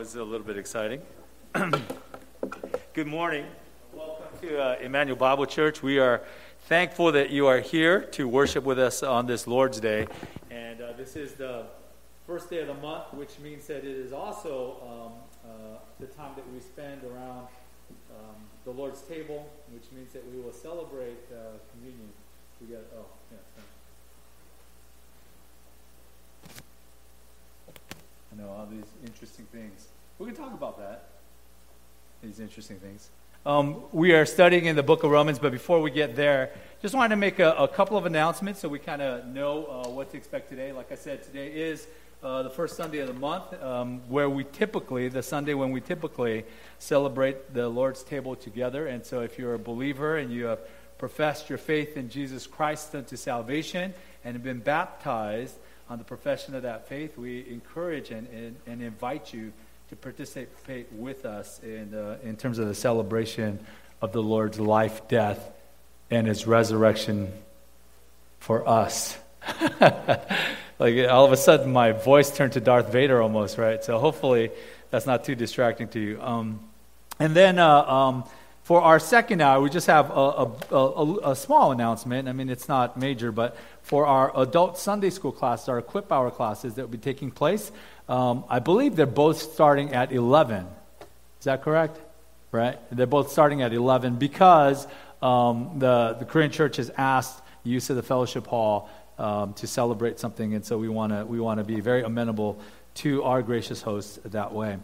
was a little bit exciting. Good morning. Welcome to uh, Emmanuel Bible Church. We are thankful that you are here to worship with us on this Lord's Day. And uh, this is the first day of the month, which means that it is also um, uh, the time that we spend around um, the Lord's table, which means that we will celebrate uh, communion together. Oh, yeah. I know all these interesting things. We can talk about that. These interesting things. Um, we are studying in the book of Romans, but before we get there, just wanted to make a, a couple of announcements so we kind of know uh, what to expect today. Like I said, today is uh, the first Sunday of the month, um, where we typically, the Sunday when we typically celebrate the Lord's table together. And so, if you're a believer and you have professed your faith in Jesus Christ unto salvation and have been baptized, on the profession of that faith, we encourage and, and, and invite you to participate with us in, uh, in terms of the celebration of the Lord's life, death, and his resurrection for us. like all of a sudden, my voice turned to Darth Vader almost, right? So hopefully that's not too distracting to you. Um, and then uh, um, for our second hour, we just have a, a, a, a, small announcement. I mean, it's not major, but for our adult Sunday school classes, our Equip Hour classes that will be taking place, um, I believe they're both starting at 11. Is that correct? Right? They're both starting at 11 because um, the, the Korean church has asked use of the fellowship hall um, to celebrate something, and so we want to we wanna be very amenable to our gracious hosts that way.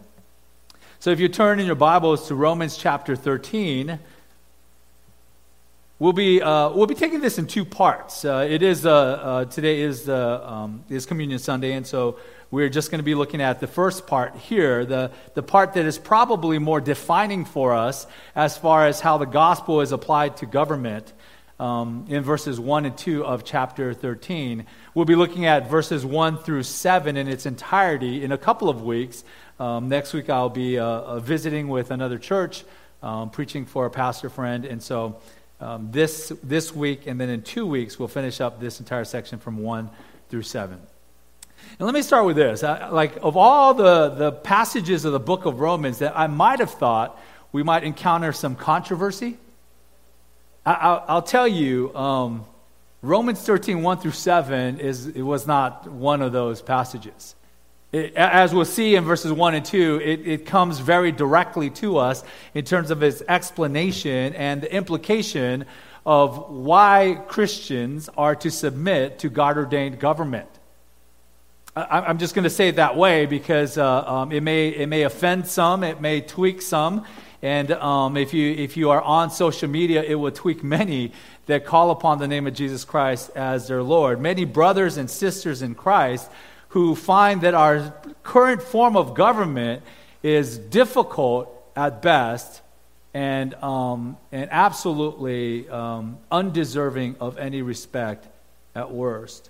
So if you turn in your Bibles to Romans chapter 13, we'll be, uh, we'll be taking this in two parts. Uh, it is, uh, uh today is, um, is Communion Sunday, and so we're just going to be looking at the first part here, the, the part that is probably more defining for us as far as how the gospel is applied to government. Um, in verses 1 and 2 of chapter 13. We'll be looking at verses 1 through 7 in its entirety in a couple of weeks. Um, next week, I'll be uh, uh, visiting with another church, um, preaching for a pastor friend. And so um, this, this week, and then in two weeks, we'll finish up this entire section from 1 through 7. And let me start with this. I, like, of all the, the passages of the book of Romans that I might have thought we might encounter some controversy, I, will tell you, um, Romans 13, 1 through 7, is, it was not one of those passages. It, as we'll see in verses 1 and 2, it, it comes very directly to us in terms of its explanation and the implication of why Christians are to submit to God ordained government. I, am just going to say it that way because uh, um, it, may, it may offend some, it may tweak some. And um, if, you, if you are on social media, it will tweak many that call upon the name of Jesus Christ as their Lord. Many brothers and sisters in Christ who find that our current form of government is difficult at best and, um, and absolutely um, undeserving of any respect at worst.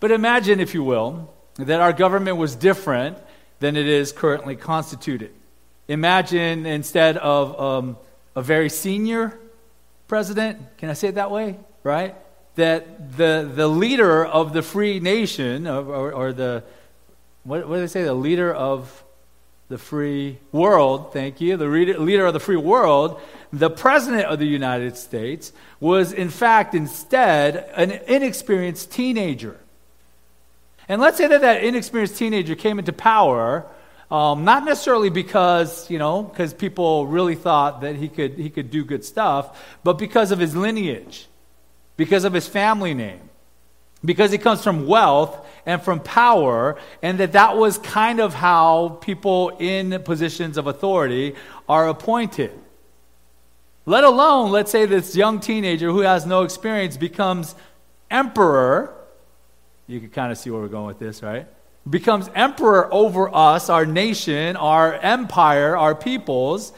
But imagine, if you will, that our government was different than it is currently constituted. Imagine instead of um, a very senior president, can I say it that way? Right? That the, the leader of the free nation, or, or the, what, what do they say, the leader of the free world, thank you, the leader of the free world, the president of the United States, was in fact instead an inexperienced teenager. And let's say that that inexperienced teenager came into power, um, not necessarily because, you know, because people really thought that he could, he could do good stuff, but because of his lineage because of his family name, because he comes from wealth and from power, and that that was kind of how people in positions of authority are appointed. Let alone, let's say this young teenager who has no experience becomes emperor. You can kind of see where we're going with this, right? Becomes emperor over us, our nation, our empire, our peoples,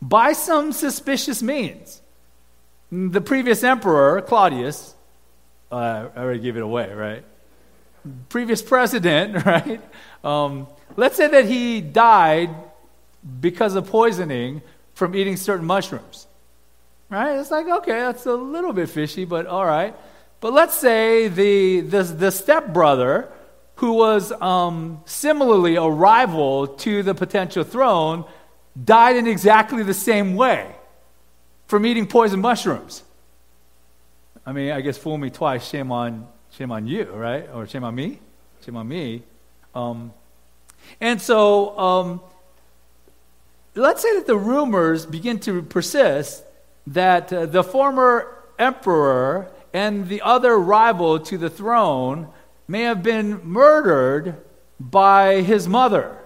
by some suspicious means. The previous emperor, Claudius, uh, I already gave it away, right? Previous president, right? Um, let's say that he died because of poisoning from eating certain mushrooms. Right? It's like, okay, that's a little bit fishy, but all right. But let's say the, the, the stepbrother who was um, similarly a rival to the potential throne, died in exactly the same way from eating poison mushrooms. I mean, I guess fool me twice, shame on, shame on you, right? Or shame on me? Shame on me. Um, and so, um, let's say that the rumors begin to persist that uh, the former emperor and the other rival to the throne may have been murdered by his mother.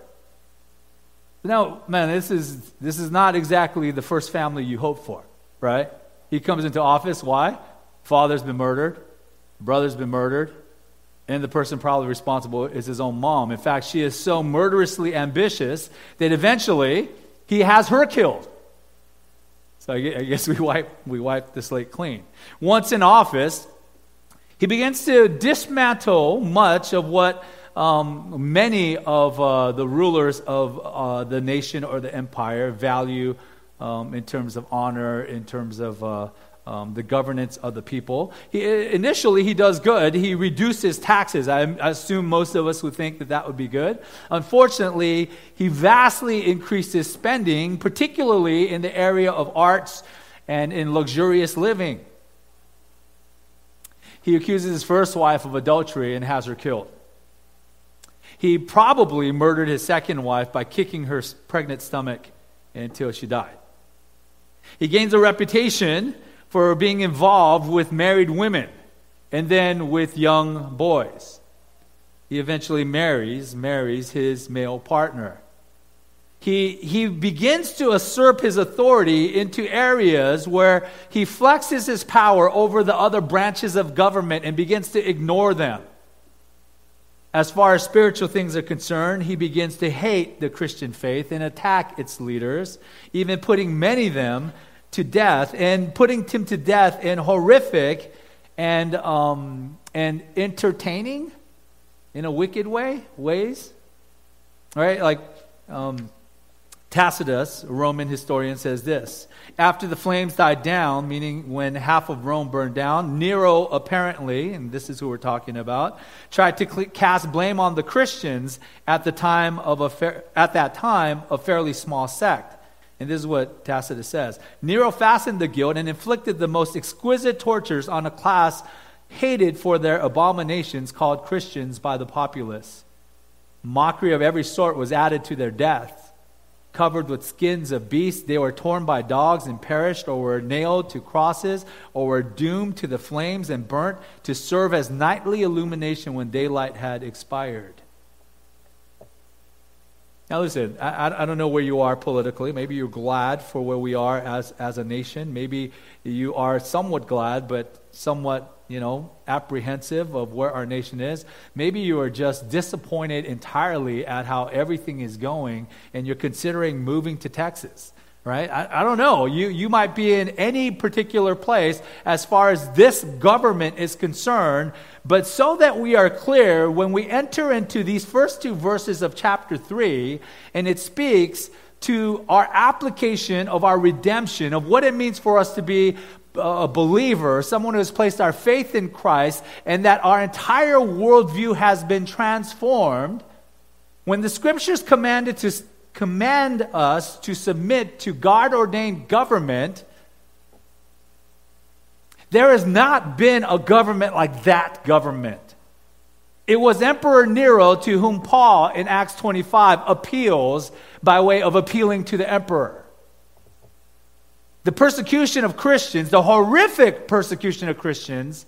Now, man, this is, this is not exactly the first family you hope for, right? He comes into office. Why? Father's been murdered, brother's been murdered, and the person probably responsible is his own mom. In fact, she is so murderously ambitious that eventually he has her killed. So I guess we wipe, we wipe the slate clean. Once in office, he begins to dismantle much of what um, many of uh, the rulers of uh, the nation or the empire value um, in terms of honor, in terms of uh, um, the governance of the people. He, initially, he does good. He reduces taxes. I, I, assume most of us would think that that would be good. Unfortunately, he vastly increases spending, particularly in the area of arts and in luxurious living. He accuses his first wife of adultery and has her killed. He probably murdered his second wife by kicking her pregnant stomach until she died. He gains a reputation for being involved with married women and then with young boys. He eventually marries, marries his male partner. He, he begins to usurp his authority into areas where he flexes his power over the other branches of government and begins to ignore them. As far as spiritual things are concerned, he begins to hate the Christian faith and attack its leaders, even putting many of them to death and putting him to death in horrific and, um, and entertaining in a wicked way ways right? Like um, tacitus a roman historian says this after the flames died down meaning when half of rome burned down nero apparently and this is who we're talking about tried to cast blame on the christians at the time of a fa- at that time a fairly small sect and this is what Tacitus says Nero fastened the guilt and inflicted the most exquisite tortures on a class hated for their abominations called Christians by the populace. Mockery of every sort was added to their death. Covered with skins of beasts, they were torn by dogs and perished, or were nailed to crosses, or were doomed to the flames and burnt to serve as nightly illumination when daylight had expired. Now, listen, I, I don't know where you are politically. Maybe you're glad for where we are as, as a nation. Maybe you are somewhat glad, but somewhat, you know, apprehensive of where our nation is. Maybe you are just disappointed entirely at how everything is going and you're considering moving to Texas right? I, I, don't know. You, you might be in any particular place as far as this government is concerned, but so that we are clear, when we enter into these first two verses of chapter 3, and it speaks to our application of our redemption, of what it means for us to be a believer, someone who has placed our faith in Christ, and that our entire worldview has been transformed. When the scriptures commanded to command us to submit to God ordained government, there has not been a government like that government. It was Emperor Nero to whom Paul in Acts 25 appeals by way of appealing to the emperor. The persecution of Christians, the horrific persecution of Christians,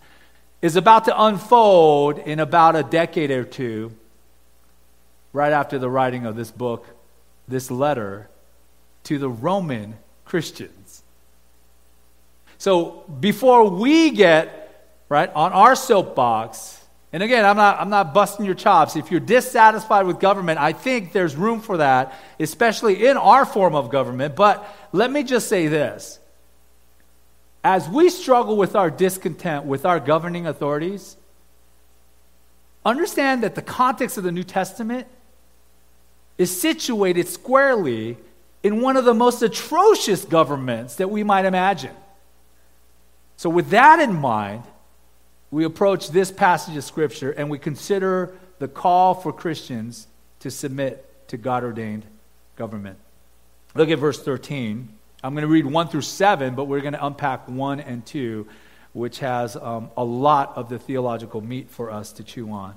is about to unfold in about a decade or two, right after the writing of this book this letter to the Roman Christians. So before we get, right, on our soapbox, and again, I'm not, I'm not busting your chops. If you're dissatisfied with government, I think there's room for that, especially in our form of government. But let me just say this. As we struggle with our discontent with our governing authorities, understand that the context of the New Testament is situated squarely in one of the most atrocious governments that we might imagine. So, with that in mind, we approach this passage of Scripture and we consider the call for Christians to submit to God ordained government. Look at verse 13. I'm going to read 1 through 7, but we're going to unpack 1 and 2, which has um, a lot of the theological meat for us to chew on.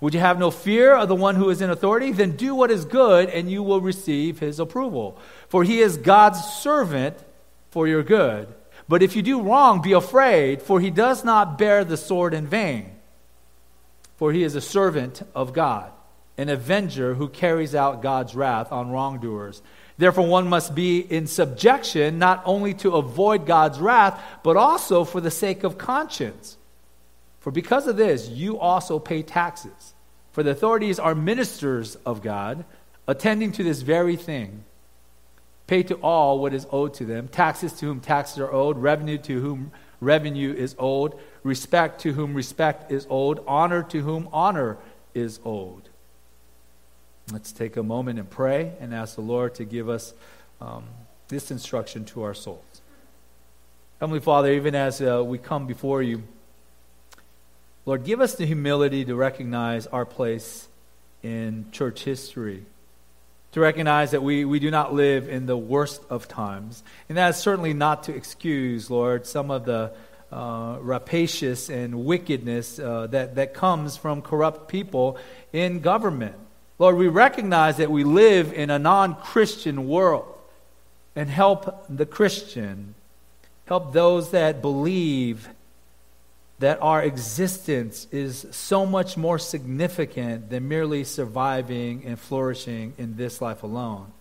Would you have no fear of the one who is in authority? Then do what is good, and you will receive his approval. For he is God's servant for your good. But if you do wrong, be afraid, for he does not bear the sword in vain. For he is a servant of God, an avenger who carries out God's wrath on wrongdoers. Therefore, one must be in subjection not only to avoid God's wrath, but also for the sake of conscience. For because of this, you also pay taxes. For the authorities are ministers of God, attending to this very thing. Pay to all what is owed to them taxes to whom taxes are owed, revenue to whom revenue is owed, respect to whom respect is owed, honor to whom honor is owed. Let's take a moment and pray and ask the Lord to give us um, this instruction to our souls. Heavenly Father, even as uh, we come before you, Lord, give us the humility to recognize our place in church history, to recognize that we, we do not live in the worst of times. And that is certainly not to excuse, Lord, some of the uh, rapacious and wickedness uh, that, that comes from corrupt people in government. Lord, we recognize that we live in a non Christian world and help the Christian, help those that believe that our existence is so much more significant than merely surviving and flourishing in this life alone.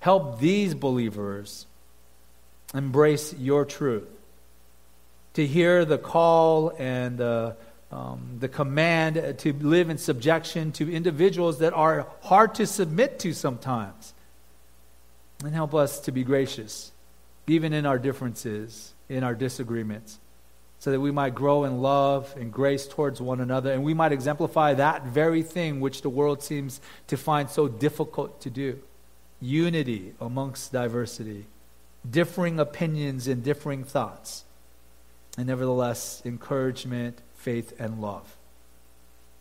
Help these believers embrace your truth, to hear the call and the um, the command to live in subjection to individuals that are hard to submit to sometimes. And help us to be gracious, even in our differences, in our disagreements, so that we might grow in love and grace towards one another, and we might exemplify that very thing which the world seems to find so difficult to do. Unity amongst diversity, differing opinions and differing thoughts, and nevertheless, encouragement faith, and love.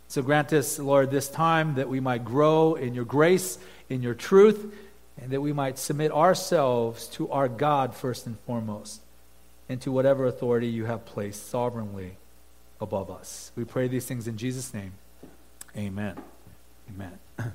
So grant us, Lord, this time that we might grow in your grace, in your truth, and that we might submit ourselves to our God first and foremost, and to whatever authority you have placed sovereignly above us. We pray these things in Jesus' name. Amen. Amen.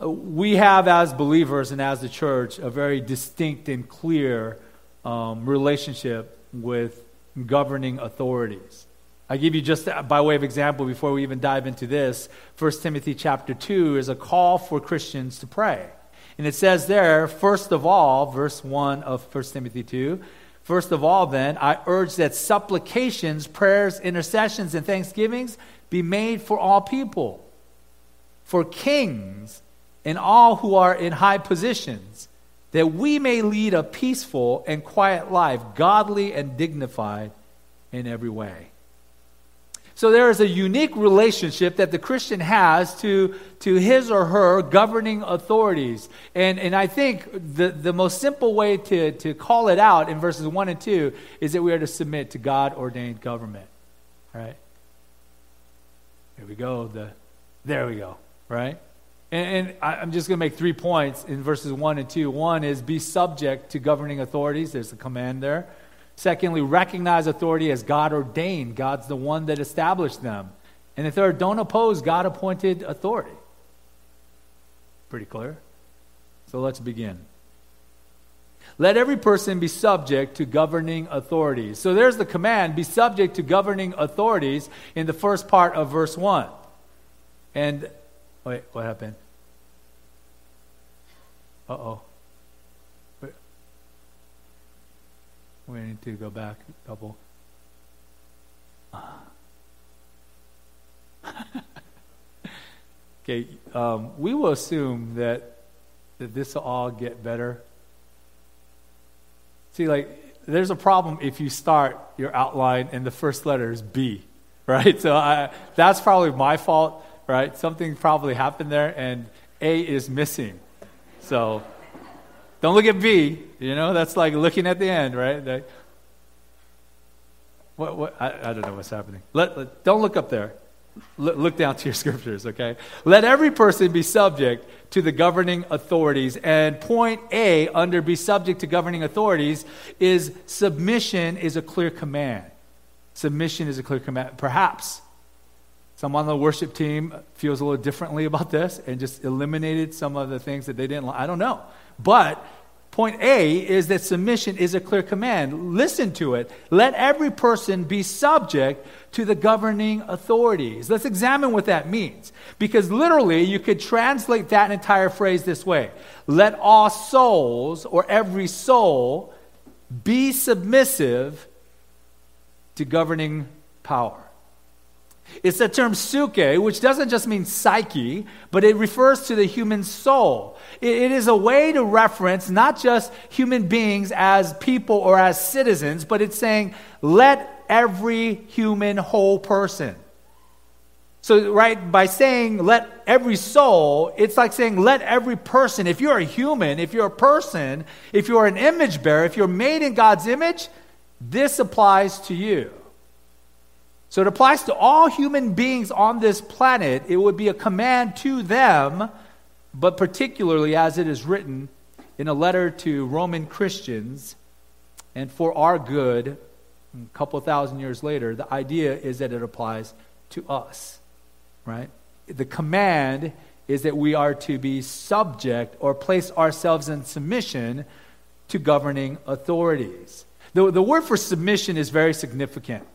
We have, as believers and as the church, a very distinct and clear um, relationship with governing authorities. I give you just by way of example before we even dive into this, 1 Timothy chapter 2 is a call for Christians to pray. And it says there, first of all, verse 1 of 1 Timothy 2, first of all, then, I urge that supplications, prayers, intercessions, and thanksgivings be made for all people, for kings, and all who are in high positions that we may lead a peaceful and quiet life, godly and dignified in every way. So there is a unique relationship that the Christian has to, to his or her governing authorities. And, and I think the, the most simple way to, to call it out in verses 1 and 2 is that we are to submit to God ordained government. Right? Here we go. The, there we go. Right? And, and I'm just going to make three points in verses 1 and 2. One is be subject to governing authorities. There's a command there. Secondly, recognize authority as God ordained. God's the one that established them. And the third, don't oppose God appointed authority. Pretty clear? So let's begin. Let every person be subject to governing authorities. So there's the command be subject to governing authorities in the first part of verse 1. And, wait, what happened? Uh oh. We need to go back a couple. Okay, um, we will assume that, that this will all get better. See, like, there's a problem if you start your outline and the first letter is B, right? So I, that's probably my fault, right? Something probably happened there, and A is missing. So don't look at B. You know, that's like looking at the end, right? Like, what, what, I, I, don't know what's happening. Let, let, don't look up there. L- look down to your scriptures, okay? Let every person be subject to the governing authorities. And point A under be subject to governing authorities is submission is a clear command. Submission is a clear command. Perhaps someone on the worship team feels a little differently about this and just eliminated some of the things that they didn't like. I don't know. But point A is that submission is a clear command. Listen to it. Let every person be subject to the governing authorities. Let's examine what that means. Because literally, you could translate that entire phrase this way Let all souls, or every soul, be submissive to governing power. It's the term psuche, which doesn't just mean psyche, but it refers to the human soul. it is a way to reference not just human beings as people or as citizens, but it's saying, let every human whole person. So, right, by saying let every soul, it's like saying let every person. If you're a human, if you're a person, if you're an image bearer, if you're made in God's image, this applies to you. So it applies to all human beings on this planet. It would be a command to them, but particularly as it is written in a letter to Roman Christians, and for our good, a couple thousand years later, the idea is that it applies to us, right? The command is that we are to be subject or place ourselves in submission to governing authorities. The, the word for submission is very significant.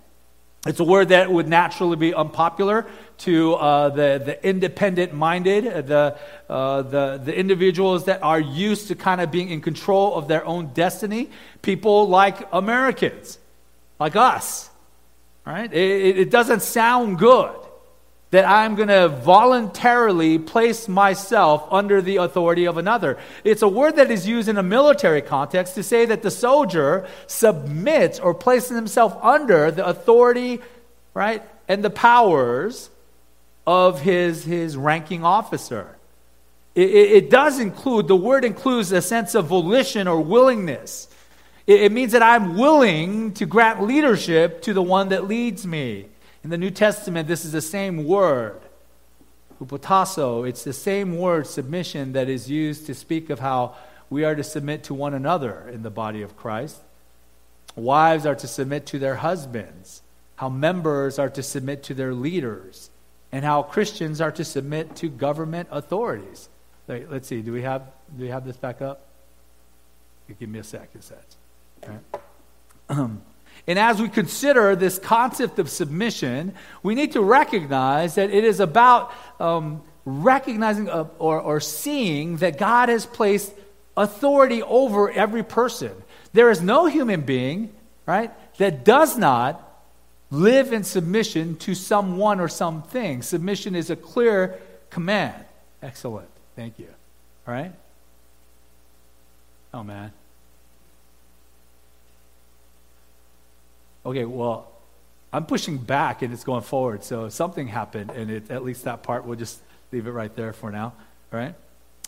It's a word that would naturally be unpopular to uh, the, the independent minded, the, uh, the, the individuals that are used to kind of being in control of their own destiny. People like Americans, like us. Right? It, it doesn't sound good that I'm going to voluntarily place myself under the authority of another. It's a word that is used in a military context to say that the soldier submits or places himself under the authority, right, and the powers of his, his ranking officer. It, it, it does include, the word includes a sense of volition or willingness. It, it means that I'm willing to grant leadership to the one that leads me. In the New Testament, this is the same word, hupotasso. It's the same word, submission, that is used to speak of how we are to submit to one another in the body of Christ. Wives are to submit to their husbands, how members are to submit to their leaders, and how Christians are to submit to government authorities. Let's see, do we have, do we have this back up? Give me a second, Right. And as we consider this concept of submission, we need to recognize that it is about um, recognizing uh, or, or seeing that God has placed authority over every person. There is no human being, right, that does not live in submission to someone or something. Submission is a clear command. Excellent. Thank you. All right? Oh, man. Okay, well, I'm pushing back and it's going forward. So something happened, and it, at least that part, we'll just leave it right there for now, right?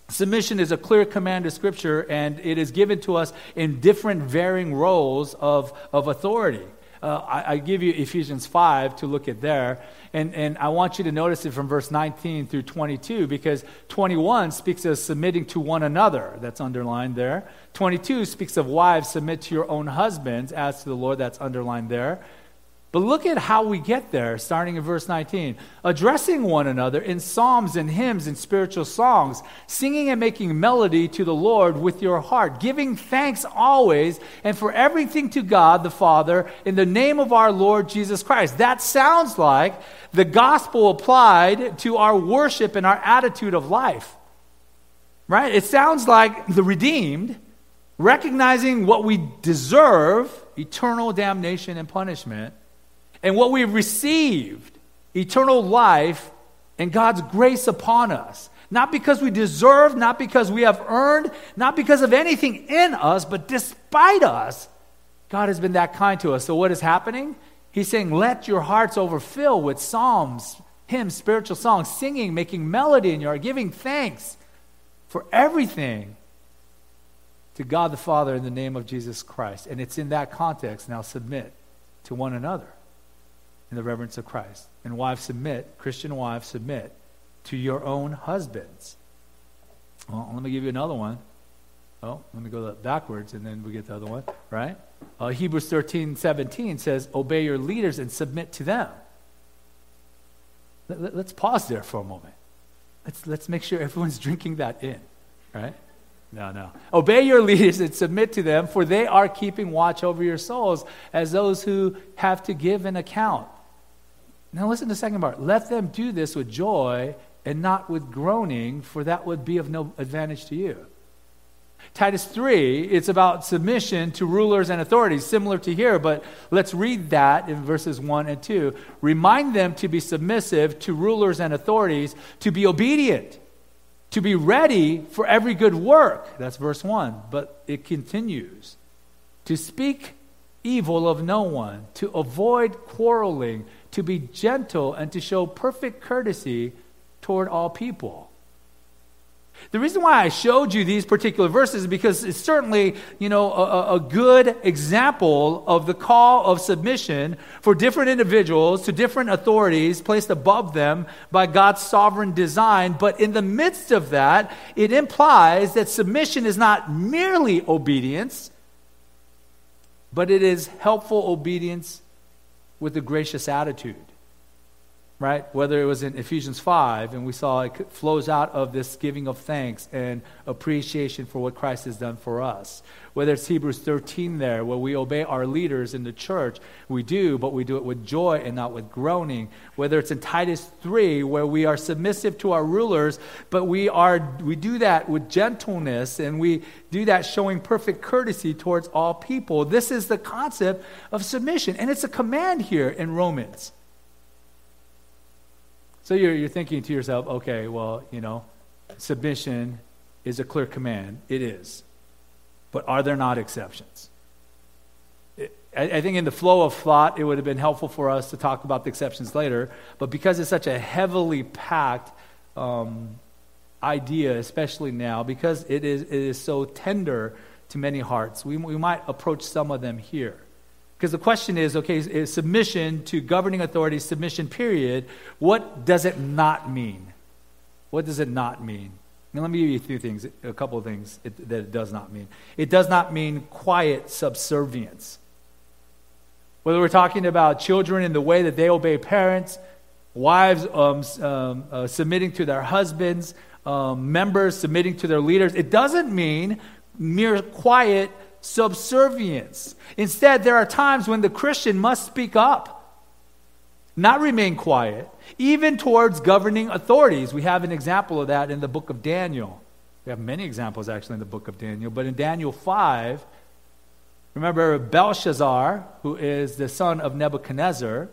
Submission is a clear command of Scripture, and it is given to us in different varying roles of, of authority. Uh, I, I, give you Ephesians 5 to look at there. And, and I want you to notice it from verse 19 through 22 because 21 speaks of submitting to one another. That's underlined there. 22 speaks of wives submit to your own husbands as to the Lord. That's underlined there. But look at how we get there, starting in verse 19. Addressing one another in psalms and hymns and spiritual songs, singing and making melody to the Lord with your heart, giving thanks always and for everything to God the Father in the name of our Lord Jesus Christ. That sounds like the gospel applied to our worship and our attitude of life. Right? It sounds like the redeemed recognizing what we deserve eternal damnation and punishment and what we've received, eternal life and God's grace upon us. Not because we deserve, not because we have earned, not because of anything in us, but despite us, God has been that kind to us. So, what is happening? He's saying, Let your hearts overfill with psalms, hymns, spiritual songs, singing, making melody in your heart, giving thanks for everything to God the Father in the name of Jesus Christ. And it's in that context now submit to one another in the reverence of Christ. And wives submit, Christian wives submit to your own husbands. Well, let me give you another one. Oh, let me go backwards and then we get the other one, right? Uh, Hebrews 13, 17 says, Obey your leaders and submit to them. Let, us pause there for a moment. Let's, let's make sure everyone's drinking that in, right? No, no. Obey your leaders and submit to them, for they are keeping watch over your souls as those who have to give an account. Now, listen to the second part. Let them do this with joy and not with groaning, for that would be of no advantage to you. Titus 3, it's about submission to rulers and authorities, similar to here, but let's read that in verses 1 and 2. Remind them to be submissive to rulers and authorities, to be obedient, to be ready for every good work. That's verse 1. But it continues to speak evil of no one, to avoid quarreling, to be gentle, and to show perfect courtesy toward all people. The reason why I showed you these particular verses is because it's certainly, you know, a, a, good example of the call of submission for different individuals to different authorities placed above them by God's sovereign design. But in the midst of that, it implies that submission is not merely obedience, but it is helpful obedience with a gracious attitude right? Whether it was in Ephesians 5, and we saw it flows out of this giving of thanks and appreciation for what Christ has done for us. Whether it's Hebrews 13 there, where we obey our leaders in the church, we do, but we do it with joy and not with groaning. Whether it's in Titus 3, where we are submissive to our rulers, but we, are, we do that with gentleness and we do that showing perfect courtesy towards all people. This is the concept of submission, and it's a command here in Romans. So you're, you're thinking to yourself, okay, well, you know, submission is a clear command. It is. But are there not exceptions? I, I think in the flow of thought, it would have been helpful for us to talk about the exceptions later. But because it's such a heavily packed um, idea, especially now, because it is, it is so tender to many hearts, we, we might approach some of them here. Because the question is okay, is submission to governing authorities, submission, period, what does it not mean? What does it not mean? Now, let me give you a few things, a couple of things it, that it does not mean. It does not mean quiet subservience. Whether we're talking about children in the way that they obey parents, wives um, um, uh, submitting to their husbands, um, members submitting to their leaders, it doesn't mean mere quiet subservience. Instead, there are times when the Christian must speak up, not remain quiet, even towards governing authorities. We have an example of that in the book of Daniel. We have many examples actually in the book of Daniel, but in Daniel 5, remember Belshazzar, who is the son of Nebuchadnezzar,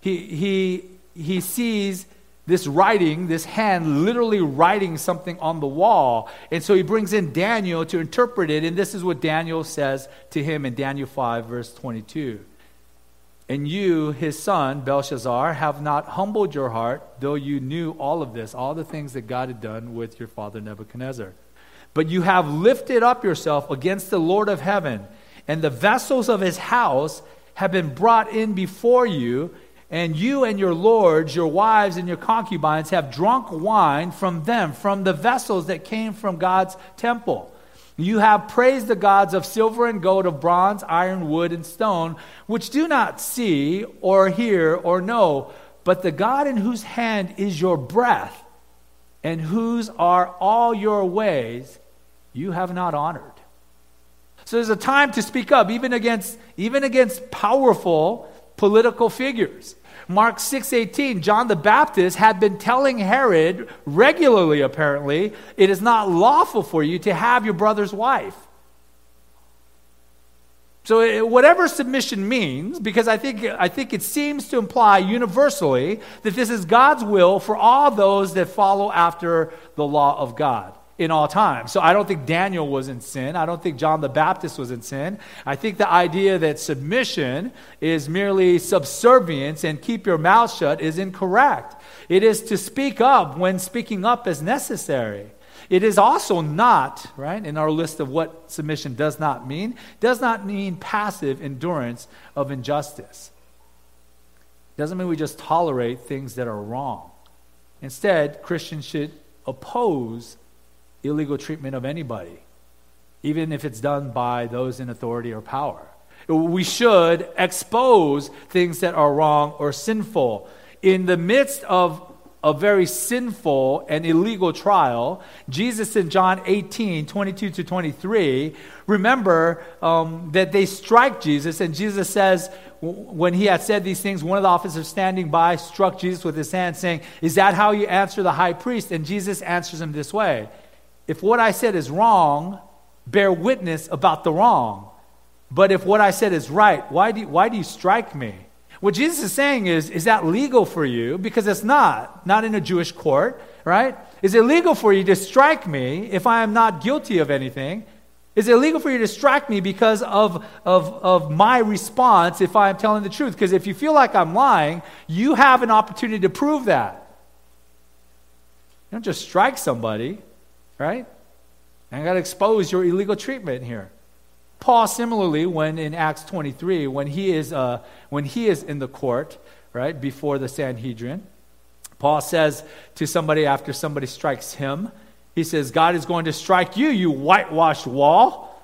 he, he, he sees this writing, this hand literally writing something on the wall. And so he brings in Daniel to interpret it. And this is what Daniel says to him in Daniel 5, verse 22. And you, his son, Belshazzar, have not humbled your heart, though you knew all of this, all the things that God had done with your father Nebuchadnezzar. But you have lifted up yourself against the Lord of heaven, and the vessels of his house have been brought in before you and you and your lords, your wives and your concubines have drunk wine from them, from the vessels that came from God's temple. You have praised the gods of silver and gold, of bronze, iron, wood, and stone, which do not see or hear or know, but the God in whose hand is your breath, and whose are all your ways, you have not honored. So there's a time to speak up, even against, even against powerful political figures. Mark 6:18, John the Baptist had been telling Herod regularly apparently, it is not lawful for you to have your brother's wife. So whatever submission means, because I think, I think it seems to imply universally that this is God's will for all those that follow after the law of God in all time. So I don't think Daniel was in sin. I don't think John the Baptist was in sin. I think the idea that submission is merely subservience and keep your mouth shut is incorrect. It is to speak up when speaking up is necessary. It is also not, right, in our list of what submission does not mean, does not mean passive endurance of injustice. Doesn't mean we just tolerate things that are wrong. Instead, Christians should oppose illegal treatment of anybody, even if it's done by those in authority or power. We should expose things that are wrong or sinful. In the midst of a very sinful and illegal trial. Jesus in John 18, 22 to 23, remember um, that they strike Jesus, and Jesus says, when he had said these things, one of the officers standing by struck Jesus with his hand, saying, Is that how you answer the high priest? And Jesus answers him this way If what I said is wrong, bear witness about the wrong. But if what I said is right, why do you, why do you strike me? What Jesus is saying is, is that legal for you? Because it's not, not in a Jewish court, right? Is it legal for you to strike me if I am not guilty of anything? Is it legal for you to strike me because of, of, of my response if I am telling the truth? Because if you feel like I'm lying, you have an opportunity to prove that. You don't just strike somebody, right? I got to expose your illegal treatment here. Paul, similarly, when in Acts 23, when he is, uh, when he is in the court, right, before the Sanhedrin, Paul says to somebody after somebody strikes him, he says, God is going to strike you, you whitewashed wall.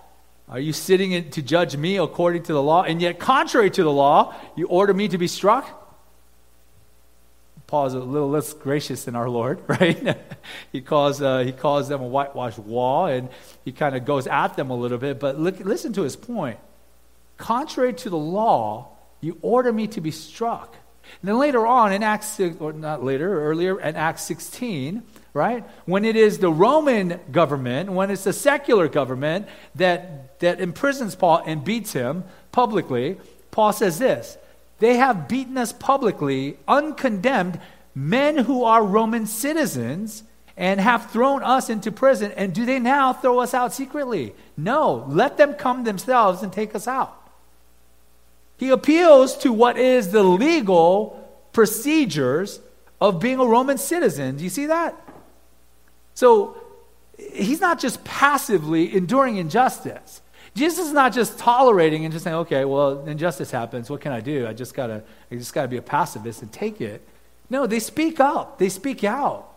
Are you sitting in, to judge me according to the law? And yet, contrary to the law, you order me to be struck? A little less gracious than our Lord, right? he, calls, uh, he calls them a whitewashed wall and he kind of goes at them a little bit. But look, listen to his point. Contrary to the law, you order me to be struck. And then later on in Acts, or not later, earlier in Acts 16, right? When it is the Roman government, when it's the secular government that, that imprisons Paul and beats him publicly, Paul says this they have beaten us publicly, uncondemned, men who are Roman citizens, and have thrown us into prison. And do they now throw us out secretly? No. Let them come themselves and take us out. He appeals to what is the legal procedures of being a Roman citizen. Do you see that? So he's not just passively enduring injustice. Jesus is not just tolerating and just saying, okay, well, injustice happens. What can I do? I just gotta, I just gotta be a pacifist and take it. No, they speak up. They speak out,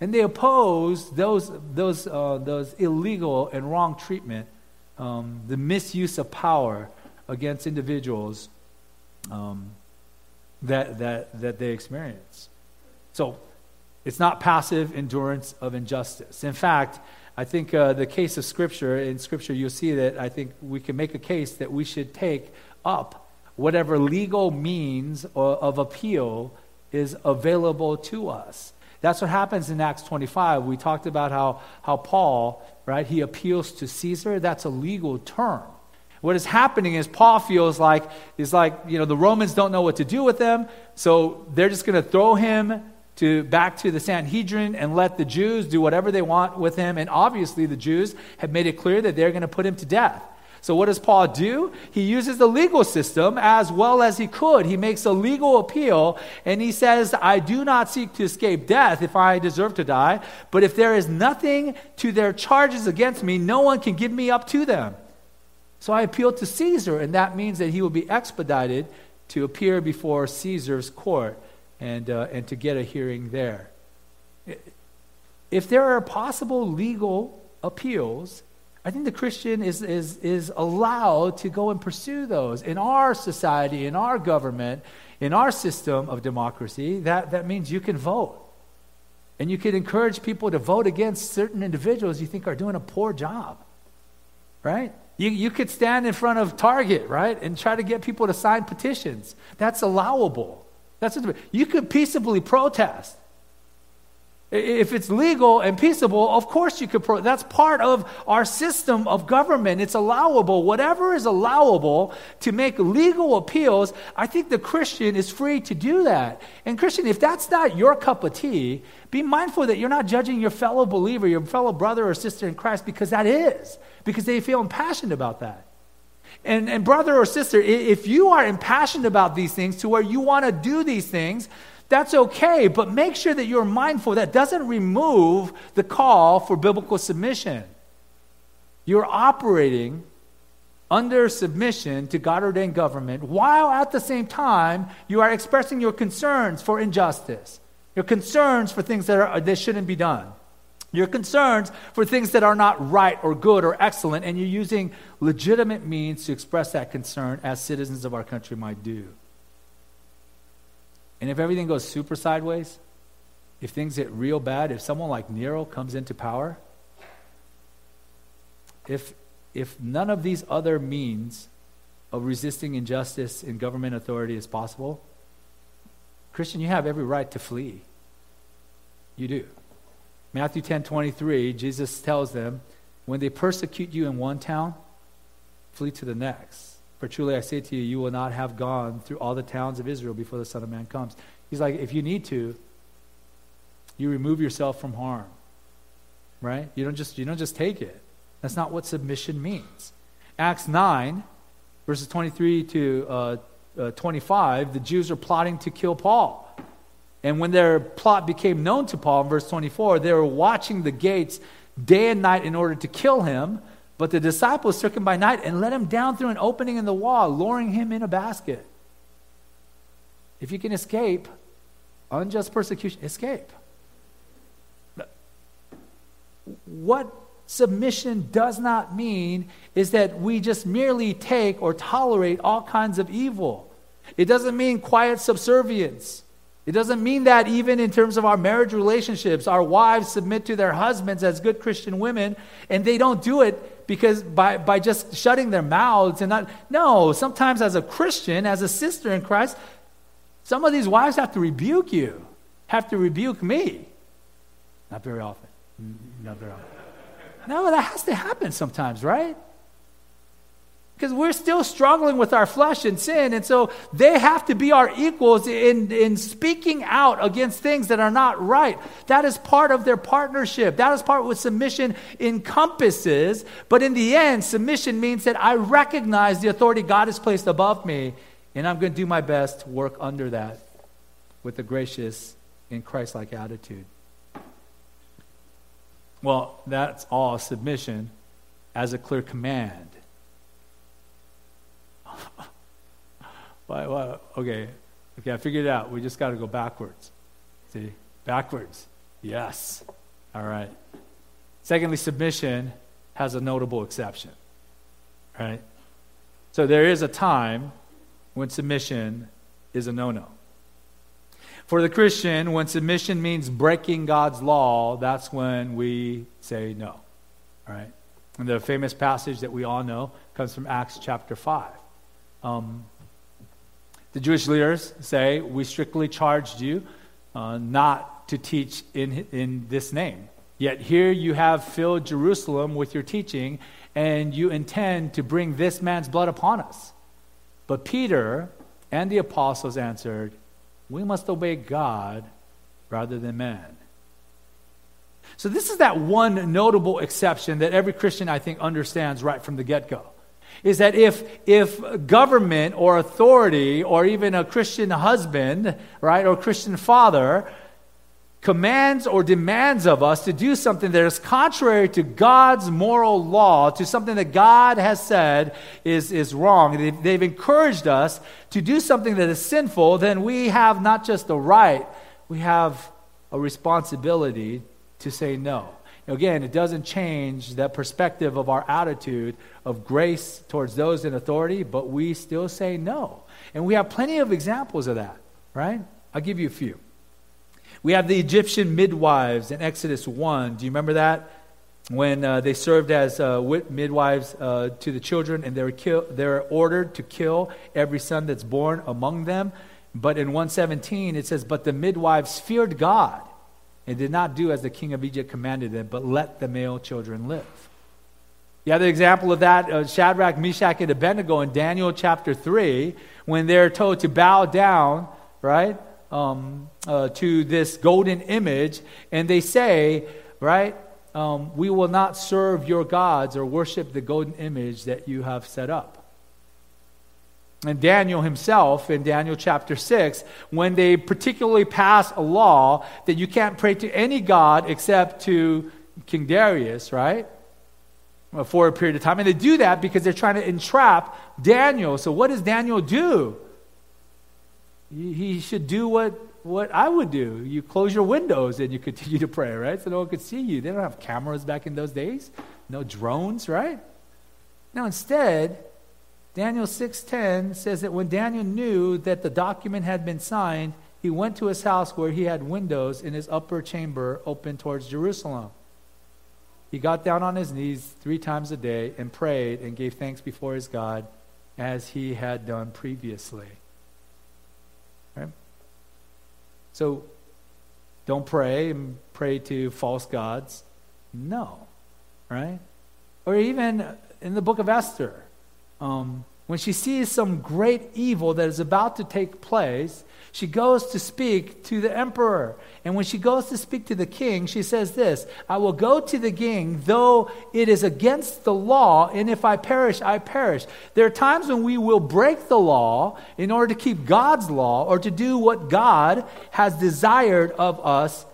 and they oppose those those uh, those illegal and wrong treatment, um, the misuse of power against individuals um, that that that they experience. So, it's not passive endurance of injustice. In fact I think uh, the case of Scripture, in Scripture, you'll see that I think we can make a case that we should take up whatever legal means of appeal is available to us. That's what happens in Acts 25. We talked about how, how Paul, right, he appeals to Caesar. That's a legal term. What is happening is Paul feels like is like, you know, the Romans don't know what to do with them, so they're just going to throw him to back to the Sanhedrin and let the Jews do whatever they want with him. And obviously, the Jews have made it clear that they're going to put him to death. So, what does Paul do? He uses the legal system as well as he could. He makes a legal appeal and he says, I do not seek to escape death if I deserve to die, but if there is nothing to their charges against me, no one can give me up to them. So, I appeal to Caesar, and that means that he will be expedited to appear before Caesar's court and, uh, and to get a hearing there. If there are possible legal appeals, I think the Christian is, is, is allowed to go and pursue those. In our society, in our government, in our system of democracy, that, that means you can vote. And you can encourage people to vote against certain individuals you think are doing a poor job. Right? You, you could stand in front of Target, right, and try to get people to sign petitions. That's allowable. That's what you could peaceably protest. If it's legal and peaceable, of course you could. Pro- that's part of our system of government. It's allowable. Whatever is allowable to make legal appeals, I think the Christian is free to do that. And, Christian, if that's not your cup of tea, be mindful that you're not judging your fellow believer, your fellow brother or sister in Christ, because that is, because they feel impassioned about that. And, and brother or sister, if you are impassioned about these things to where you want to do these things, that's okay, but make sure that you're mindful. That doesn't remove the call for biblical submission. You're operating under submission to God ordained government while at the same time you are expressing your concerns for injustice, your concerns for things that, are, that shouldn't be done, your concerns for things that are not right or good or excellent, and you're using legitimate means to express that concern as citizens of our country might do. And if everything goes super sideways, if things get real bad, if someone like Nero comes into power, if, if none of these other means of resisting injustice in government authority is possible, Christian, you have every right to flee. You do. Matthew 10 23, Jesus tells them, when they persecute you in one town, flee to the next. For truly I say to you, you will not have gone through all the towns of Israel before the Son of Man comes. He's like, if you need to, you remove yourself from harm. Right? You don't just you don't just take it. That's not what submission means. Acts 9, verses 23 to uh, uh, 25, the Jews are plotting to kill Paul. And when their plot became known to Paul in verse 24, they were watching the gates day and night in order to kill him. But the disciples took him by night and let him down through an opening in the wall, lowering him in a basket. If you can escape unjust persecution, escape. What submission does not mean is that we just merely take or tolerate all kinds of evil. It doesn't mean quiet subservience. It doesn't mean that even in terms of our marriage relationships, our wives submit to their husbands as good Christian women, and they don't do it because by, by just shutting their mouths and not no sometimes as a christian as a sister in christ some of these wives have to rebuke you have to rebuke me. Not very often. Mm, not very often. No that has to happen sometimes right because we're still struggling with our flesh and sin. And so they have to be our equals in, in speaking out against things that are not right. That is part of their partnership. That is part of what submission encompasses. But in the end, submission means that I recognize the authority God has placed above me, and I'm going to do my best to work under that with a gracious and Christ like attitude. Well, that's all submission as a clear command. Why, why, okay, okay, I figured it out. We just got to go backwards. See, backwards. Yes. All right. Secondly, submission has a notable exception. Right? So there is a time when submission is a no no. For the Christian, when submission means breaking God's law, that's when we say no. All right? And the famous passage that we all know comes from Acts chapter 5. Um, the Jewish leaders say, We strictly charged you uh, not to teach in, in this name. Yet here you have filled Jerusalem with your teaching, and you intend to bring this man's blood upon us. But Peter and the apostles answered, We must obey God rather than man. So, this is that one notable exception that every Christian, I think, understands right from the get go is that if, if government or authority or even a Christian husband, right, or Christian father commands or demands of us to do something that is contrary to God's moral law, to something that God has said is, is wrong, they've, they've encouraged us to do something that is sinful, then we have not just a right, we have a responsibility to say no. Again, it doesn't change that perspective of our attitude of grace towards those in authority, but we still say no. And we have plenty of examples of that, right? I'll give you a few. We have the Egyptian midwives in Exodus 1. Do you remember that? When uh, they served as uh, midwives uh, to the children, and they were, kill- they ordered to kill every son that's born among them. But in 117, it says, But the midwives feared God and did not do as the king of Egypt commanded them, but let the male children live. The example of that uh, Shadrach, Meshach, and Abednego in Daniel chapter 3 when they're told to bow down, right, um, uh, to this golden image. And they say, right, um, we will not serve your gods or worship the golden image that you have set up. And Daniel himself, in Daniel chapter 6, when they particularly pass a law that you can't pray to any god except to King Darius, right? For a period of time. And they do that because they're trying to entrap Daniel. So, what does Daniel do? He should do what, what I would do. You close your windows and you continue to pray, right? So no one could see you. They don't have cameras back in those days, no drones, right? Now, instead, Daniel 6:10 says that when Daniel knew that the document had been signed, he went to his house where he had windows in his upper chamber open towards Jerusalem. He got down on his knees 3 times a day and prayed and gave thanks before his God as he had done previously. Right? So don't pray and pray to false gods. No. Right? Or even in the book of Esther, um, when she sees some great evil that is about to take place, she goes to speak to the emperor. And when she goes to speak to the king, she says this I will go to the king, though it is against the law, and if I perish, I perish. There are times when we will break the law in order to keep God's law or to do what God has desired of us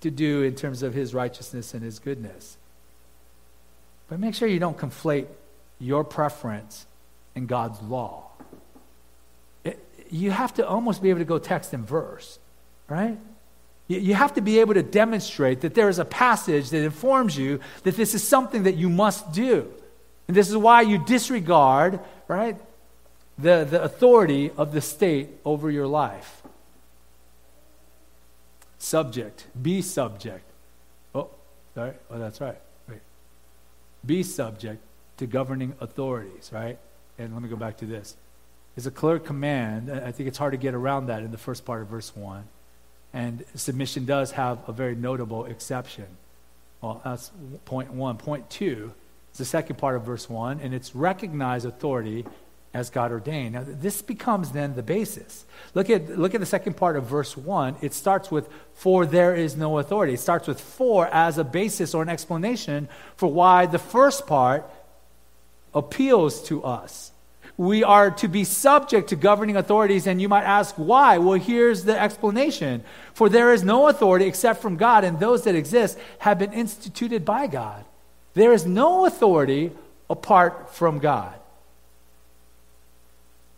to do in terms of his righteousness and his goodness. But make sure you don't conflate your preference and God's law. It, you have to almost be able to go text and verse, right? You, you have to be able to demonstrate that there is a passage that informs you that this is something that you must do. And this is why you disregard, right, the, the authority of the state over your life. Subject, be subject. Oh, sorry. Oh, that's right. Wait. Be subject to governing authorities, right? And let me go back to this. It's a clear command. I think it's hard to get around that in the first part of verse 1. And submission does have a very notable exception. Well, that's point one. Point two is the second part of verse 1, and it's recognize authority as God ordained. Now, this becomes then the basis. Look at, look at the second part of verse 1. It starts with, for there is no authority. It starts with for as a basis or an explanation for why the first part appeals to us. We are to be subject to governing authorities, and you might ask why. Well, here's the explanation. For there is no authority except from God, and those that exist have been instituted by God. There is no authority apart from God.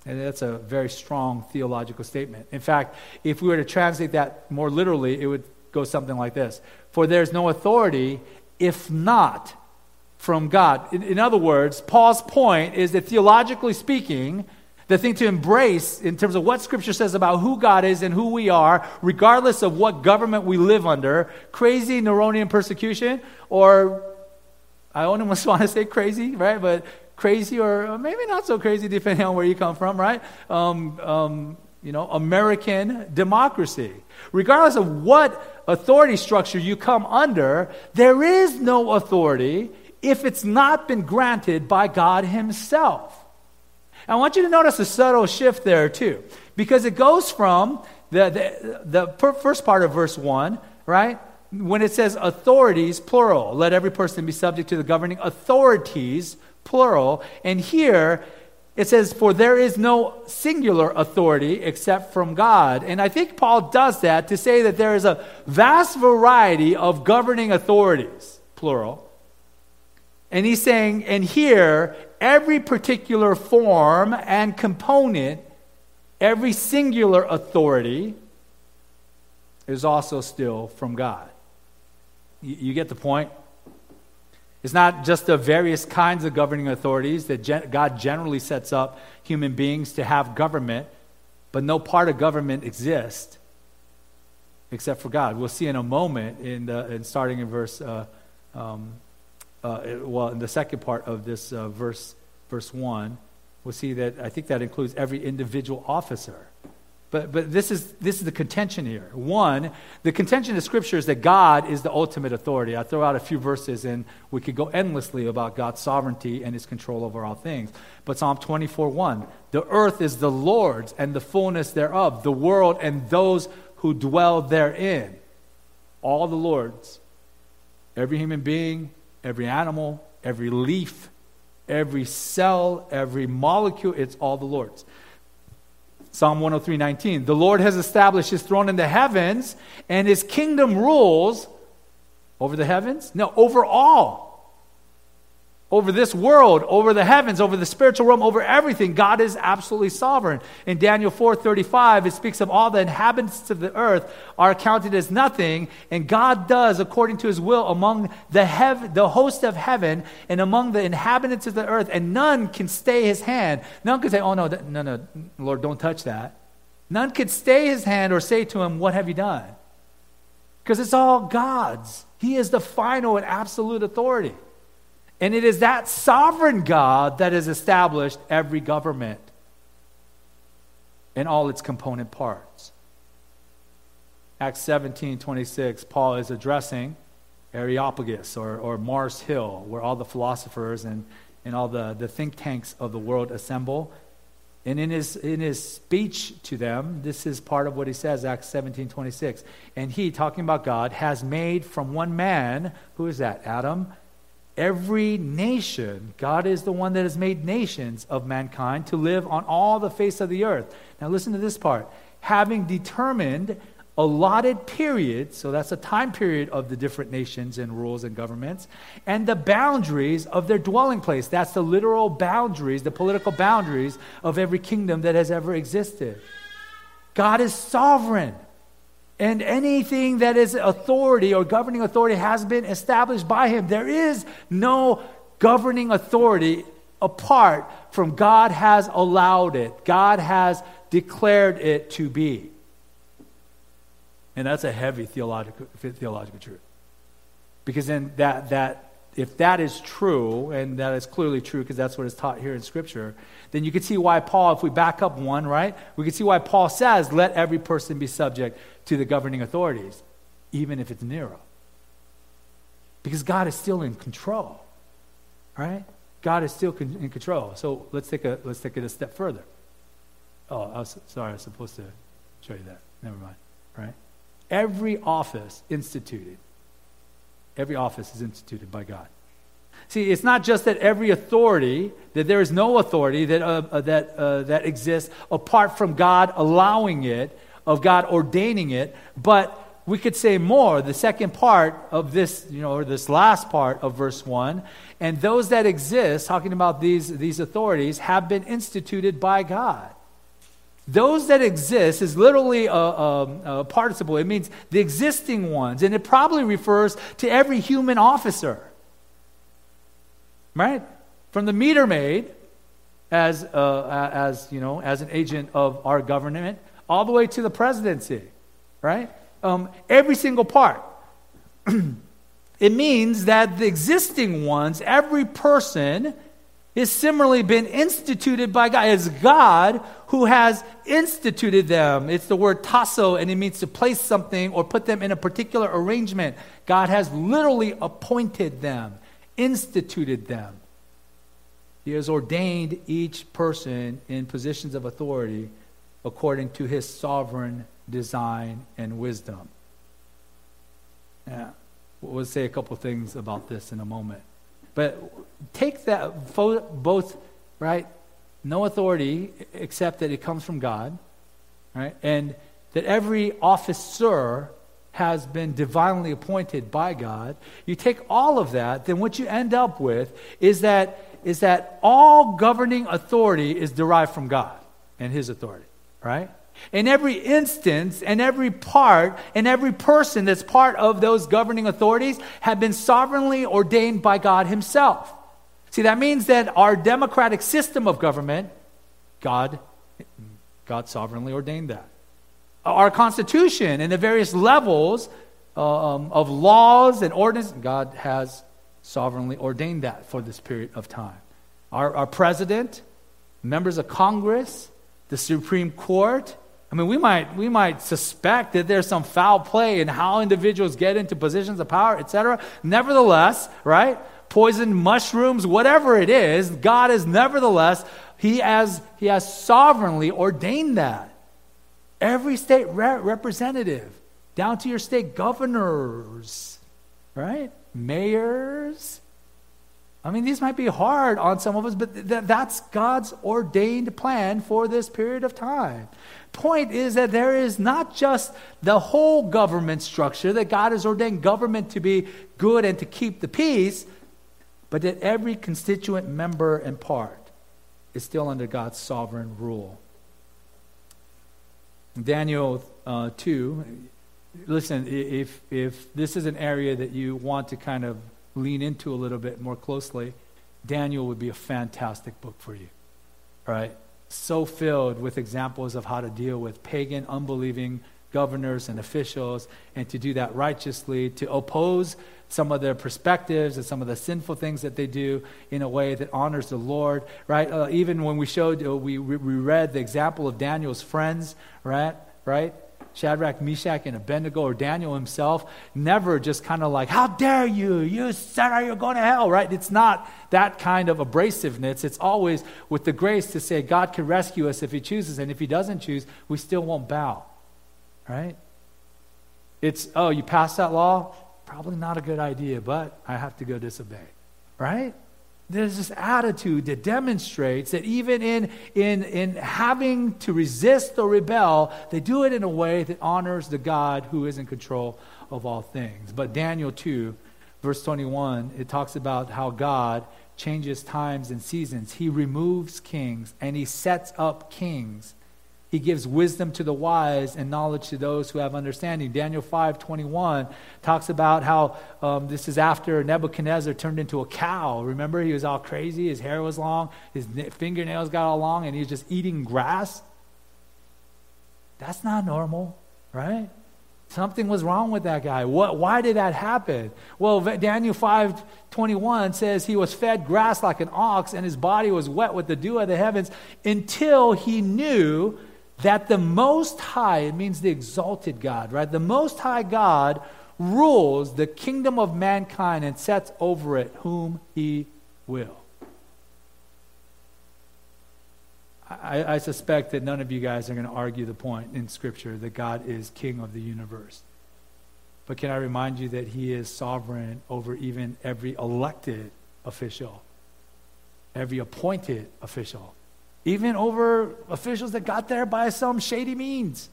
And that's a very strong theological statement. In fact, if we were to translate that more literally, it would go something like this For there's no authority if not from God. In, in, other words, Paul's point is that theologically speaking, the thing to embrace in terms of what Scripture says about who God is and who we are, regardless of what government we live under, crazy Neronian persecution, or I only want to say crazy, right? But crazy or maybe not so crazy depending on where you come from, right? Um, um, you know, American democracy. Regardless of what authority structure you come under, there is no authority if it's not been granted by God Himself. I want you to notice a subtle shift there, too, because it goes from the, the, the first part of verse 1, right? When it says authorities, plural, let every person be subject to the governing authorities, plural. And here, it says, For there is no singular authority except from God. And I think Paul does that to say that there is a vast variety of governing authorities, plural. And he's saying, and here, every particular form and component, every singular authority is also still from God. You, you get the point? It's not just the various kinds of governing authorities that gen- God generally sets up human beings to have government, but no part of government exists except for God. We'll see in a moment, in, the, in starting in verse uh, um, uh, well, in the second part of this uh, verse, verse 1, we'll see that I think that includes every individual officer. But, but this, is, this is the contention here. One, the contention of Scripture is that God is the ultimate authority. I throw out a few verses and we could go endlessly about God's sovereignty and his control over all things. But Psalm 24 1, the earth is the Lord's and the fullness thereof, the world and those who dwell therein. All the Lord's. Every human being, every animal, every leaf, every cell, every molecule, it's all the Lord's. Psalm 103:19. The Lord has established his throne in the heavens, and his kingdom rules over the heavens? No, over all over this world, over the heavens, over the spiritual realm, over everything. God is absolutely sovereign. In Daniel 4:35, it speaks of all the inhabitants of the earth are counted as nothing, and God does according to his will among the the host of heaven and among the inhabitants of the earth, and none can stay his hand. None can say, "Oh no, no, no, Lord, don't touch that." None can stay his hand or say to him, "What have you done?" Because it's all God's. He is the final and absolute authority. And it is that sovereign God that has established every government in all its component parts. Acts 17 26, Paul is addressing Areopagus or, or Mars Hill, where all the philosophers and, and all the, the think tanks of the world assemble. And in his, in his speech to them, this is part of what he says, Acts 17 26. And he, talking about God, has made from one man, who is that? Adam every nation, God is the one that has made nations of mankind to live on all the face of the earth. Now, listen to this part. Having determined allotted periods, so that's a time period of the different nations and rules and governments, and the boundaries of their dwelling place. That's the literal boundaries, the political boundaries of every kingdom that has ever existed. God is sovereign. And anything that is authority or governing authority has been established by him. There is no governing authority apart from God has allowed it, God has declared it to be. And that's a heavy theological, theological truth. Because then that, that if that is true, and that is clearly true because that's what is taught here in Scripture, then you can see why Paul, if we back up one, right, we can see why Paul says, let every person be subject to the governing authorities, even if it's Nero. Because God is still in control, right? God is still in control. So let's take, a, let's take it a step further. Oh, I was, sorry, I was supposed to show you that. Never mind, right? Every office instituted, every office is instituted by God. See, it's not just that every authority, that there is no authority that, uh, uh, that, uh, that exists apart from God allowing it, of God ordaining it, but we could say more. The second part of this, you know, or this last part of verse 1, and those that exist, talking about these, these authorities, have been instituted by God. Those that exist is literally a, a, a, participle. It means the existing ones, and it probably refers to every human officer right? From the meter maid, as, uh, as, you know, as an agent of our government, all the way to the presidency, right? Um, every single part. it means that the existing ones, every person, is similarly been instituted by God. It's God who has instituted them. It's the word tasso, and it means to place something or put them in a particular arrangement. God has literally appointed them instituted them. He has ordained each person in positions of authority according to his sovereign design and wisdom. Yeah, we'll say a couple things about this in a moment. But take that both, right? No authority except that it comes from God, right? And that every officer has been divinely appointed by God, you take all of that, then what you end up with is that, is that all governing authority is derived from God and His authority, right? In every instance and every part and every person that's part of those governing authorities have been sovereignly ordained by God Himself. See, that means that our democratic system of government, God, God sovereignly ordained that our Constitution and the various levels um, of laws and ordinances. God has sovereignly ordained that for this period of time. Our, our president, members of Congress, the Supreme Court, I mean, we might, we might suspect that there's some foul play in how individuals get into positions of power, etc. Nevertheless, right? Poison mushrooms, whatever it is, God is nevertheless, He has, he has sovereignly ordained that. Every state re- representative, down to your state governors, right? Mayors, I mean, these might be hard on some of us, but th- that's God's ordained plan for this period of time. Point is that there is not just the whole government structure, that God has ordained government to be good and to keep the peace, but that every constituent member and part is still under God's sovereign rule. Daniel uh, 2, listen, if, if this is an area that you want to kind of lean into a little bit more closely, Daniel would be a fantastic book for you. Right? So filled with examples of how to deal with pagan, unbelieving governors and officials, and to do that righteously, to oppose some of their perspectives and some of the sinful things that they do in a way that honors the Lord, right? Uh, even when we showed, uh, we, we read the example of Daniel's friends, right? Right? Shadrach, Meshach, and Abednego, or Daniel himself, never just kind of like, How dare you? You said, Are going to hell? Right? It's not that kind of abrasiveness. It's always with the grace to say, God can rescue us if He chooses, and if He doesn't choose, we still won't bow. Right? It's, Oh, you passed that law? Probably not a good idea, but I have to go disobey. Right? There's this attitude that demonstrates that even in, in, in having to resist or rebel, they do it in a way that honors the God who is in control of all things. But Daniel 2, verse 21, it talks about how God changes times and seasons. He removes kings and he sets up kings he gives wisdom to the wise and knowledge to those who have understanding. Daniel 5 21 talks about how um, this is after Nebuchadnezzar turned into a cow. Remember, he was all crazy, his hair was long, his fingernails got all long, and he was just eating grass. That's not normal, right? Something was wrong with that guy. What, why did that happen? Well, Daniel 5 21 says he was fed grass like an ox, and his body was wet with the dew of the heavens until he knew that the Most High, it means the exalted God, right? The Most High God rules the kingdom of mankind and sets over it whom he will. I, I suspect that none of you guys are going to argue the point in Scripture that God is king of the universe. But can I remind you that he is sovereign over even every elected official, every appointed official? Even over officials that got there by some shady means.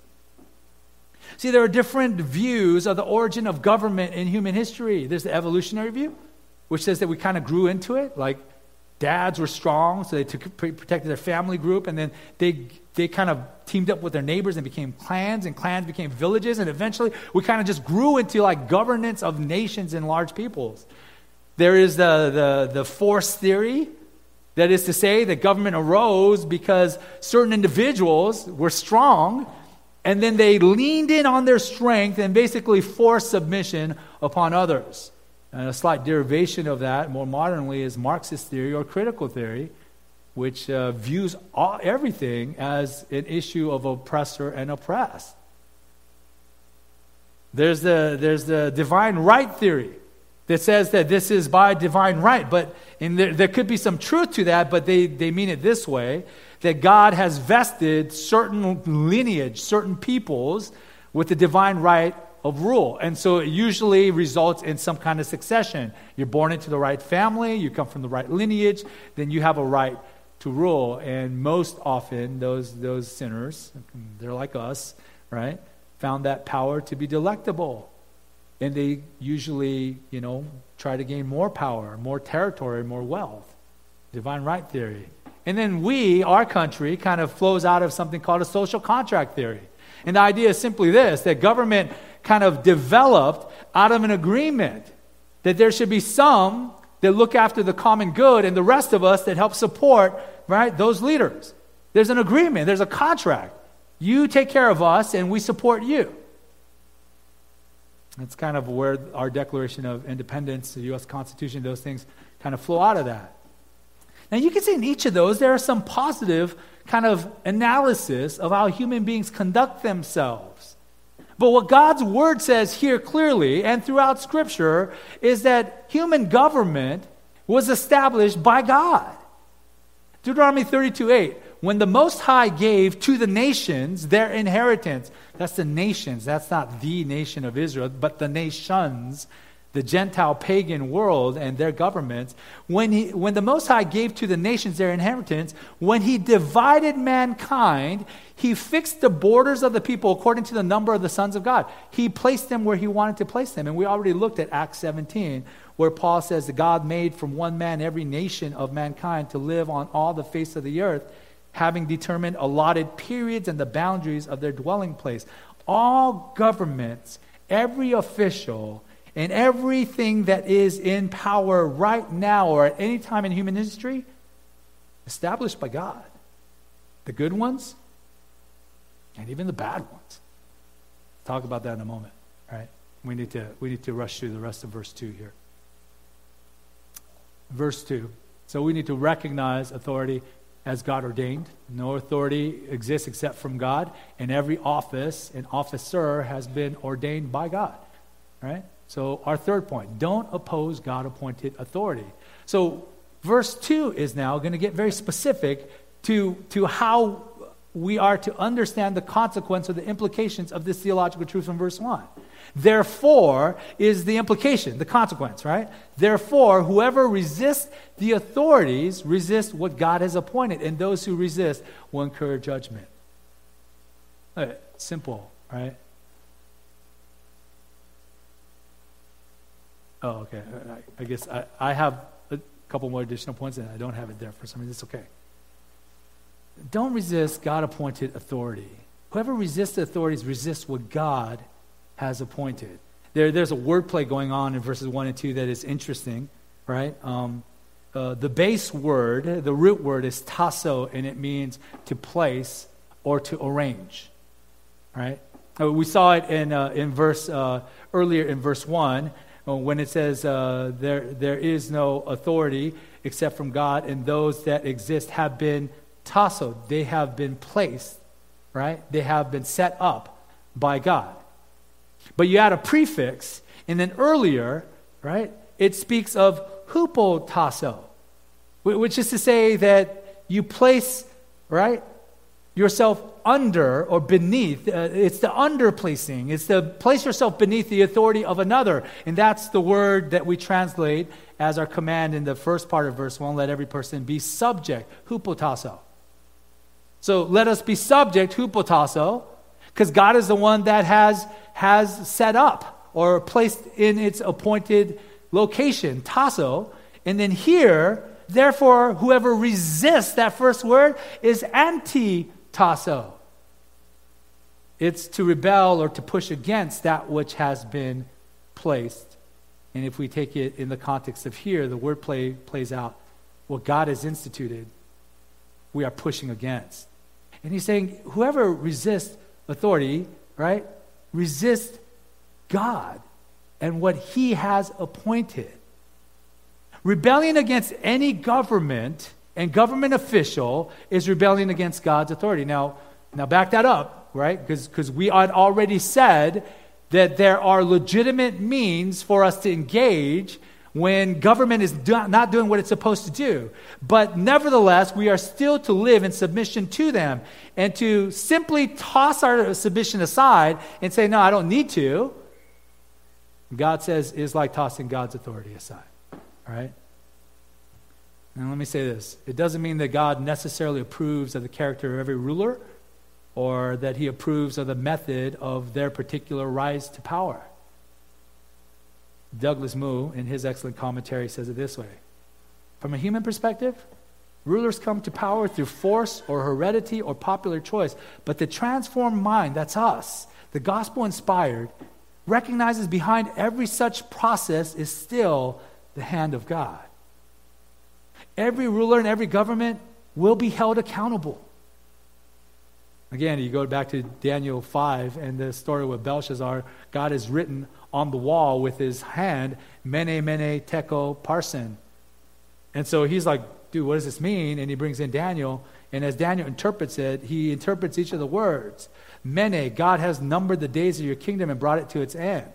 See, there are different views of the origin of government in human history. There's the evolutionary view, which says that we kind of grew into it, like dads were strong, so they took, protected their family group, and then they, they kind of teamed up with their neighbors and became clans, and clans became villages, and eventually we kind of just grew into like governance of nations and large peoples. There is the, the, the force theory, that is to say, the government arose because certain individuals were strong, and then they leaned in on their strength and basically forced submission upon others. And a slight derivation of that, more modernly, is Marxist theory or critical theory, which uh, views all, everything as an issue of oppressor and oppressed. There's the, there's the divine right theory, that says that this is by divine right. But there, there could be some truth to that, but they, they mean it this way that God has vested certain lineage, certain peoples with the divine right of rule. And so it usually results in some kind of succession. You're born into the right family, you come from the right lineage, then you have a right to rule. And most often, those, those sinners, they're like us, right, found that power to be delectable and they usually, you know, try to gain more power, more territory, more wealth. Divine right theory. And then we, our country, kind of flows out of something called a social contract theory. And the idea is simply this that government kind of developed out of an agreement that there should be some that look after the common good and the rest of us that help support, right, those leaders. There's an agreement, there's a contract. You take care of us and we support you. That's kind of where our Declaration of Independence, the U.S. Constitution, those things kind of flow out of that. Now, you can see in each of those, there are some positive kind of analysis of how human beings conduct themselves. But what God's word says here clearly and throughout Scripture is that human government was established by God. Deuteronomy 32 8. When the Most High gave to the nations their inheritance, that's the nations, that's not the nation of Israel, but the nations the Gentile pagan world and their governments, when, he, when the Most High gave to the nations their inheritance, when he divided mankind, he fixed the borders of the people according to the number of the sons of God. He placed them where he wanted to place them. And we already looked at Acts 17, where Paul says that God made from one man every nation of mankind to live on all the face of the earth, having determined allotted periods and the boundaries of their dwelling place. All governments, every official, and everything that is in power right now or at any time in human history, established by God. The good ones and even the bad ones. Talk about that in a moment, right? We need to, we need to rush through the rest of verse 2 here. Verse 2. So we need to recognize authority as God ordained. No authority exists except from God, and every office and officer has been ordained by God, right? So, our third point don't oppose God appointed authority. So, verse 2 is now going to get very specific to, to how we are to understand the consequence or the implications of this theological truth from verse 1. Therefore is the implication, the consequence, right? Therefore, whoever resists the authorities resists what God has appointed, and those who resist will incur judgment. Right, simple, right? Oh, okay. I, I guess I, I have a couple more additional points, and I don't have it there for some reason. It's okay. Don't resist God appointed authority. Whoever resists the authorities resists what God has appointed. There, there's a wordplay going on in verses 1 and 2 that is interesting, right? Um, uh, the base word, the root word is tasso, and it means to place or to arrange, right? Uh, we saw it in, uh, in verse, uh, earlier in verse 1 when it says uh, there, there is no authority except from God, and those that exist have been tassoed, they have been placed, right? They have been set up by God. But you add a prefix, and then earlier, right, it speaks of hupotasso, which is to say that you place, right, yourself under or beneath. Uh, it's the underplacing. It's to place yourself beneath the authority of another. And that's the word that we translate as our command in the first part of verse 1 let every person be subject, hupotasso. So let us be subject, hupotasso, because God is the one that has, has set up or placed in its appointed location, tasso. And then here, therefore, whoever resists that first word is anti tasso. It's to rebel or to push against that which has been placed. And if we take it in the context of here, the word play plays out what God has instituted, we are pushing against. And he's saying, whoever resists authority, right, resists God and what he has appointed. Rebellion against any government and government official is rebellion against God's authority. Now, now back that up, right? Because we had already said that there are legitimate means for us to engage when government is do- not doing what it's supposed to do. But nevertheless, we are still to live in submission to them. And to simply toss our submission aside and say, no, I don't need to, God says is like tossing God's authority aside. All right? Now, let me say this it doesn't mean that God necessarily approves of the character of every ruler or that he approves of the method of their particular rise to power. Douglas Moo, in his excellent commentary, says it this way From a human perspective, rulers come to power through force or heredity or popular choice, but the transformed mind, that's us, the gospel inspired, recognizes behind every such process is still the hand of God every ruler and every government will be held accountable. Again, you go back to Daniel 5 and the story with Belshazzar. God has written on the wall with his hand, Mene, Mene, Tekel, Parsin. And so he's like, dude, what does this mean? And he brings in Daniel. And as Daniel interprets it, he interprets each of the words. Mene, God has numbered the days of your kingdom and brought it to its end.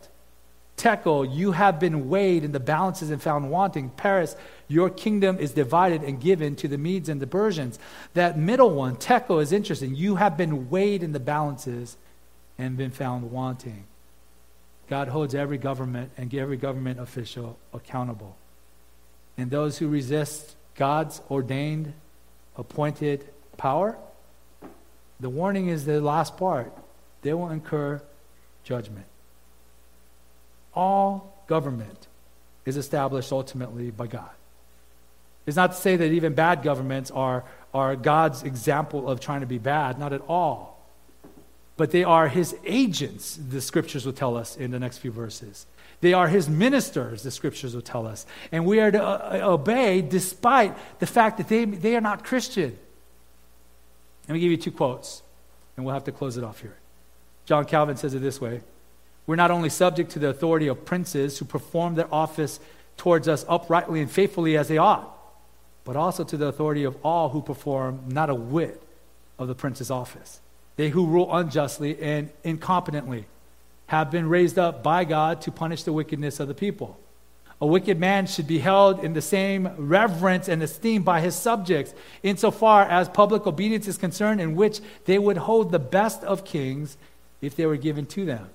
Tekel, you have been weighed in the balances and found wanting. Peres, your kingdom is divided and given to the Medes and the Persians. That middle one, Tekel, is interesting. You have been weighed in the balances and been found wanting. God holds every government and every government official accountable. And those who resist God's ordained, appointed power, the warning is the last part. They will incur judgment. All government is established ultimately by God. It's not to say that even bad governments are, are God's example of trying to be bad, not at all. But they are his agents, the scriptures will tell us in the next few verses. They are his ministers, the scriptures will tell us. And we are to uh, obey despite the fact that they, they are not Christian. Let me give you two quotes, and we'll have to close it off here. John Calvin says it this way We're not only subject to the authority of princes who perform their office towards us uprightly and faithfully as they ought, but also to the authority of all who perform not a whit of the prince's office. They who rule unjustly and incompetently have been raised up by God to punish the wickedness of the people. A wicked man should be held in the same reverence and esteem by his subjects, insofar as public obedience is concerned, in which they would hold the best of kings if they were given to them.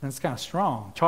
That's kind of strong.